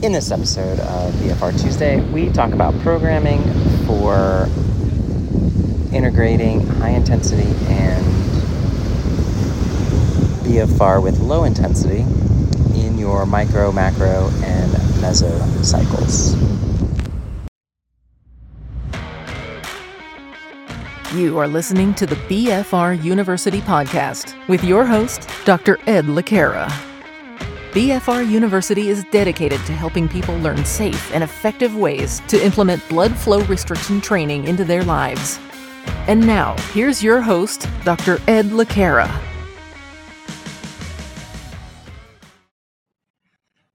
In this episode of BFR Tuesday, we talk about programming for integrating high intensity and BFR with low intensity in your micro, macro, and meso cycles. You are listening to the BFR University podcast with your host, Dr. Ed Le Cara. BFR University is dedicated to helping people learn safe and effective ways to implement blood flow restriction training into their lives. And now, here's your host, Dr. Ed Le Cara.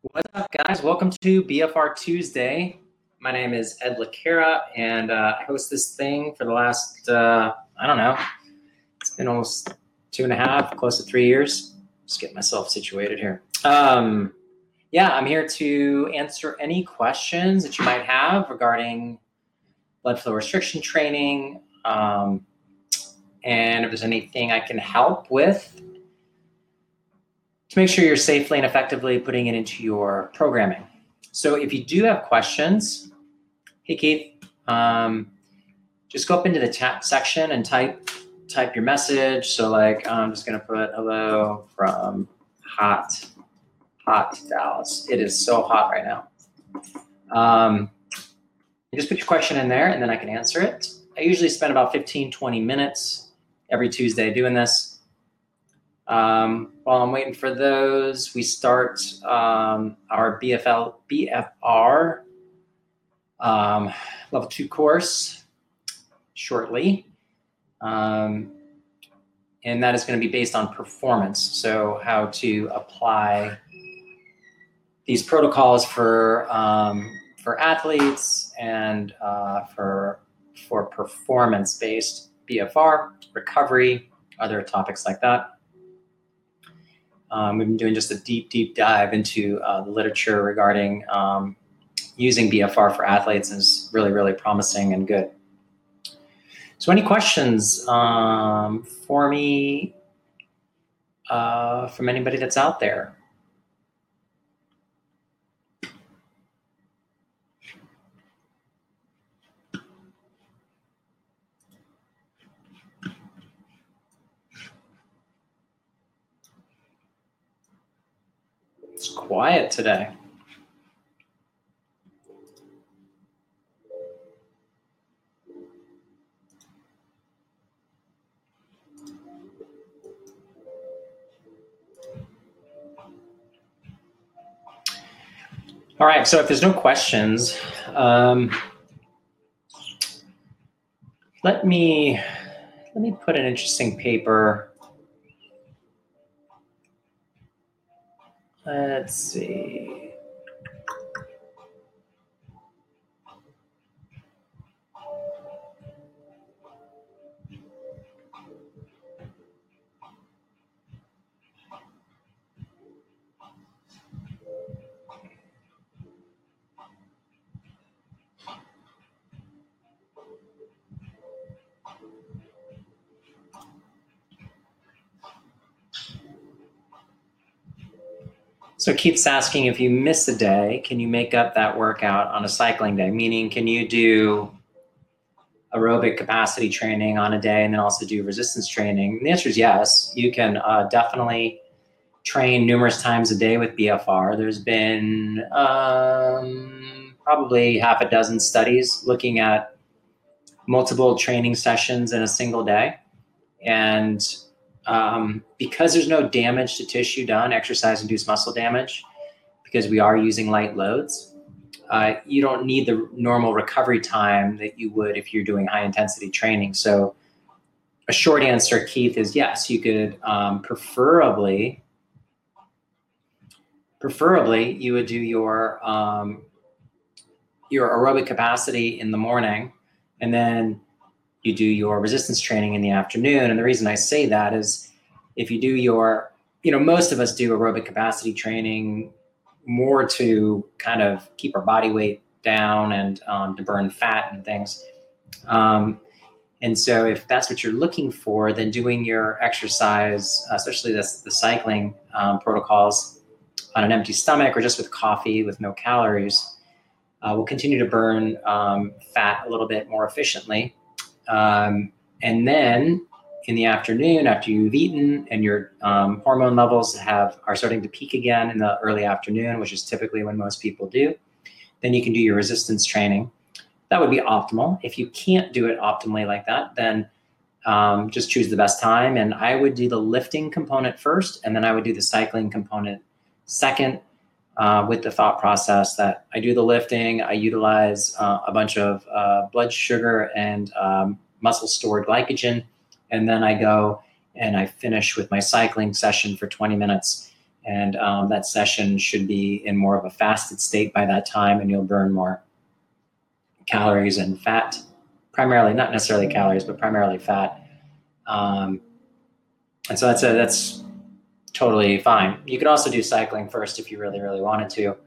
What's up, guys? Welcome to BFR Tuesday. My name is Ed Le Cara, and uh, I host this thing for the last, uh, I don't know, it's been almost two and a half, close to three years. Just get myself situated here. Um, yeah, I'm here to answer any questions that you might have regarding blood flow restriction training. Um, and if there's anything I can help with to make sure you're safely and effectively putting it into your programming. So if you do have questions, hey Keith, um, just go up into the chat section and type type your message. So like I'm just gonna put hello from hot hot Dallas. It is so hot right now. Um, just put your question in there and then I can answer it. I usually spend about 15, 20 minutes every Tuesday doing this. Um, while I'm waiting for those, we start um, our BFL, BFR um, level two course shortly. Um, and that is going to be based on performance. So, how to apply these protocols for um, for athletes and uh, for for performance based BFR recovery, other topics like that. Um, we've been doing just a deep, deep dive into uh, the literature regarding um, using BFR for athletes is really, really promising and good. So, any questions um, for me uh, from anybody that's out there? It's quiet today. All right, so if there's no questions, um, let me let me put an interesting paper. Let's see. So Keith's asking if you miss a day, can you make up that workout on a cycling day? Meaning, can you do aerobic capacity training on a day and then also do resistance training? And the answer is yes. You can uh, definitely train numerous times a day with BFR. There's been um, probably half a dozen studies looking at multiple training sessions in a single day. And um, because there's no damage to tissue done, exercise induced muscle damage, because we are using light loads, uh, you don't need the normal recovery time that you would if you're doing high intensity training. So, a short answer, Keith, is yes, you could um, preferably, preferably, you would do your um, your aerobic capacity in the morning, and then you do your resistance training in the afternoon. And the reason I say that is if you do your, you know, most of us do aerobic capacity training more to kind of keep our body weight down and um, to burn fat and things. Um, and so if that's what you're looking for, then doing your exercise, especially the, the cycling um, protocols, on an empty stomach or just with coffee with no calories uh, will continue to burn um, fat a little bit more efficiently. Um, and then in the afternoon, after you've eaten and your um, hormone levels have are starting to peak again in the early afternoon, which is typically when most people do, then you can do your resistance training. That would be optimal. If you can't do it optimally like that, then um, just choose the best time. And I would do the lifting component first, and then I would do the cycling component second uh, with the thought process that I do the lifting, I utilize uh, a bunch of uh, blood sugar and um, muscle stored glycogen, and then I go and I finish with my cycling session for 20 minutes. And um, that session should be in more of a fasted state by that time, and you'll burn more calories and fat, primarily, not necessarily calories, but primarily fat. Um, and so that's a, that's totally fine. You could also do cycling first if you really, really wanted to.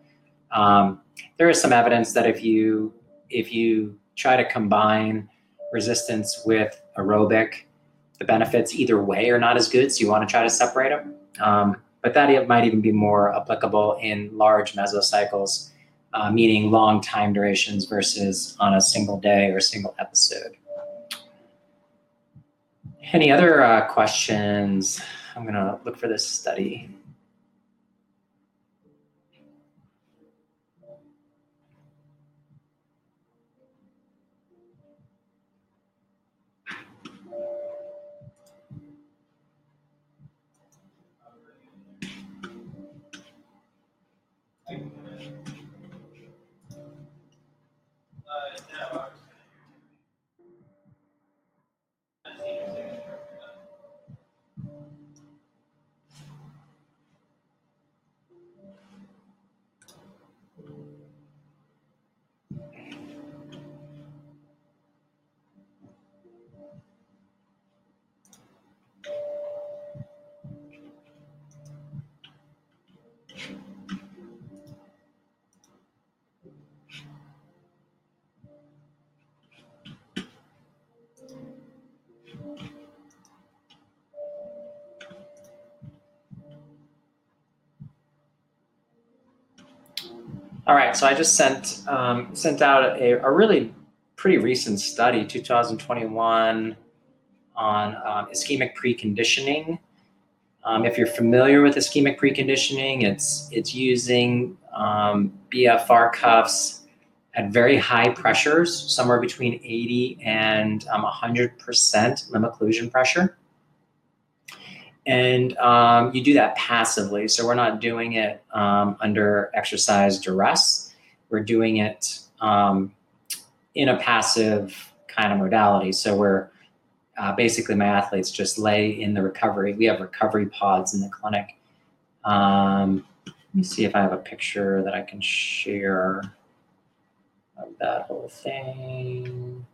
Um, there is some evidence that if you if you try to combine resistance with aerobic, the benefits either way are not as good. So you want to try to separate them. Um, but that might even be more applicable in large mesocycles, uh, meaning long time durations versus on a single day or single episode. Any other uh, questions? I'm to look for this study. All right, so I just sent um, sent out a, a, really pretty recent study, 2021, on um, ischemic preconditioning. Um, if you're familiar with ischemic preconditioning, it's it's using um, BFR cuffs at very high pressures, somewhere between 80 and 100% limb occlusion pressure and um, you do that passively. So we're not doing it um, under exercise duress. We're doing it um, in a passive kind of modality. So we're uh, basically my athletes just lay in the recovery. We have recovery pods in the clinic. Um, let me see if I have a picture that I can share of that whole thing.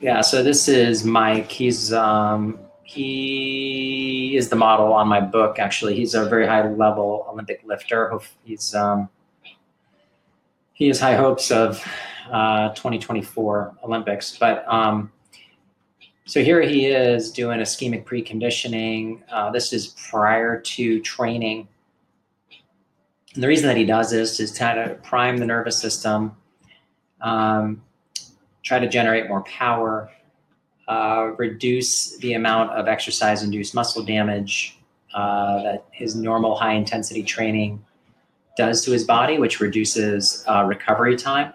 Yeah, so this is Mike. He's um, he is the model on my book. Actually, he's a very high level Olympic lifter. He's um, he has high hopes of uh, 2024 Olympics. But um, so here he is doing ischemic preconditioning. Uh, this is prior to training. And the reason that he does this is to of prime the nervous system. Um, try to generate more power, uh, reduce the amount of exercise induced muscle damage uh, that his normal high intensity training does to his body, which reduces uh, recovery time.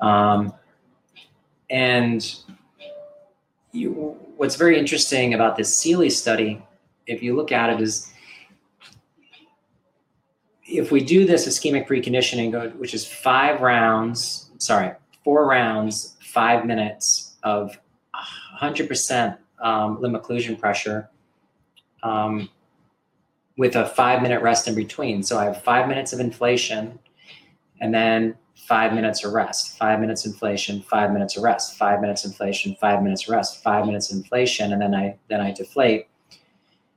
Um, and you, what's very interesting about this Seeley study, if you look at it, is if we do this ischemic preconditioning, which is five rounds, sorry, four rounds, five minutes of 100% um, limb occlusion pressure um, with a five minute rest in between. So I have five minutes of inflation and then five minutes of rest, five minutes inflation, five minutes of rest, five minutes inflation, five minutes rest, five minutes inflation, and then I then I deflate.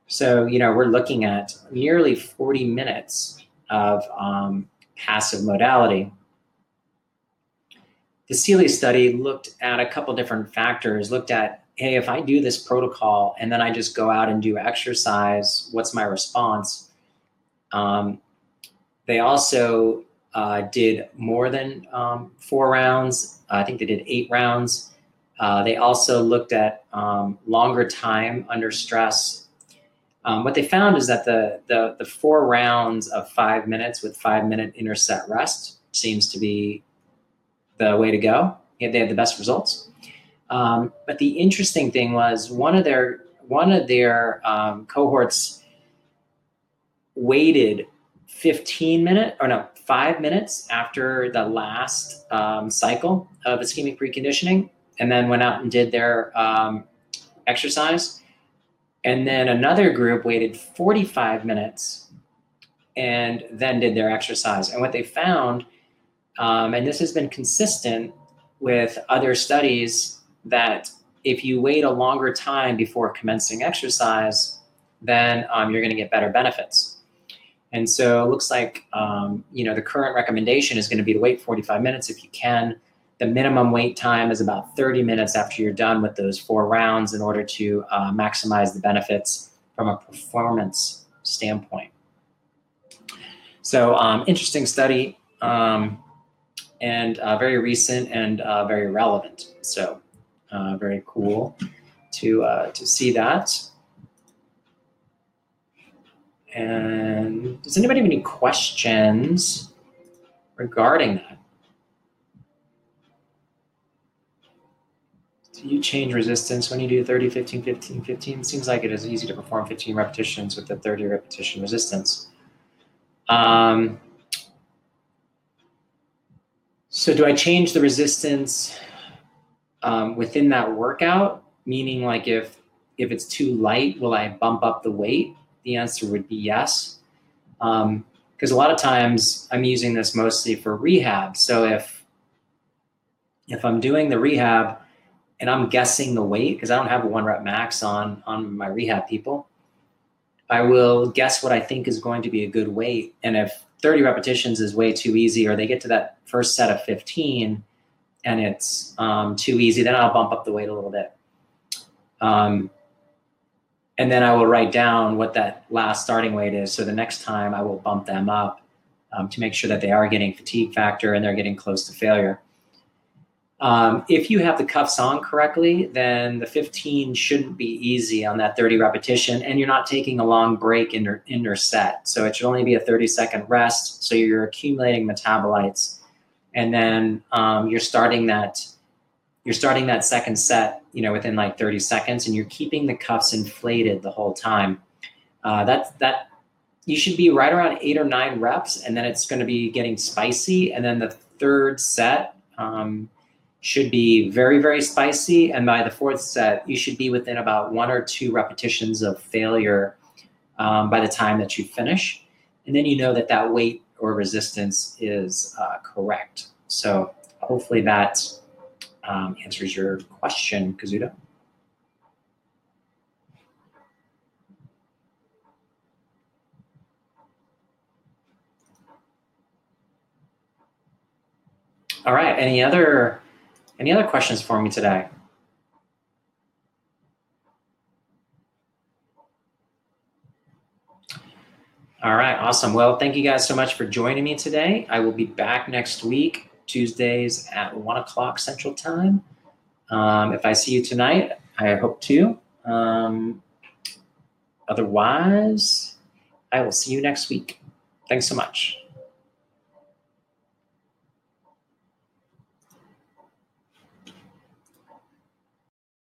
So you know we're looking at nearly 40 minutes of um, passive modality. The Seeley study looked at a couple different factors. Looked at hey, if I do this protocol and then I just go out and do exercise, what's my response? Um, they also uh, did more than um, four rounds. I think they did eight rounds. Uh, they also looked at um, longer time under stress. Um, what they found is that the, the, the four rounds of five minutes with five minute interset rest seems to be the way to go. They had the best results. Um, but the interesting thing was one of their one of their um, cohorts waited 15 minutes or no five minutes after the last um, cycle of ischemic preconditioning and then went out and did their um, exercise and then another group waited 45 minutes and then did their exercise and what they found um, and this has been consistent with other studies that if you wait a longer time before commencing exercise then um, you're going to get better benefits and so it looks like um, you know the current recommendation is going to be to wait 45 minutes if you can. The minimum wait time is about 30 minutes after you're done with those four rounds in order to uh, maximize the benefits from a performance standpoint. So um, interesting study um, and uh, very recent and uh, very relevant. So uh, very cool to uh, to see that. And does anybody have any questions regarding that? Do you change resistance when you do 30, 15, 15, 15? Seems like it is easy to perform 15 repetitions with the 30 repetition resistance. Um, so do I change the resistance um, within that workout? Meaning like if if it's too light, will I bump up the weight? the answer would be yes. Because um, a lot of times I'm using this mostly for rehab. So if if I'm doing the rehab and I'm guessing the weight because I don't have a one rep max on on my rehab people, I will guess what I think is going to be a good weight. And if 30 repetitions is way too easy, or they get to that first set of 15 and it's um, too easy, then I'll bump up the weight a little bit. Um, and then I will write down what that last starting weight is. So the next time I will bump them up um, to make sure that they are getting fatigue factor and they're getting close to failure. Um, if you have the cuffs on correctly, then the 15 shouldn't be easy on that 30 repetition, and you're not taking a long break in your, in your set. So it should only be a 30 second rest. So you're accumulating metabolites, and then um, you're starting that you're starting that second set, you know, within like 30 seconds, and you're keeping the cuffs inflated the whole time. Uh, that that you should be right around eight or nine reps, and then it's going to be getting spicy, and then the third set um, should be very very spicy, and by the fourth set, you should be within about one or two repetitions of failure um, by the time that you finish, and then you know that that weight or resistance is uh, correct. So hopefully that um, answers your question, Kazuda. All right. Any other any other questions for me today? All right, awesome. Well, thank you guys so much for joining me today. I will be back next week Tuesdays at one o'clock Central Time. Um, if I see you tonight, I hope to. Um, otherwise, I will see you next week. Thanks so much.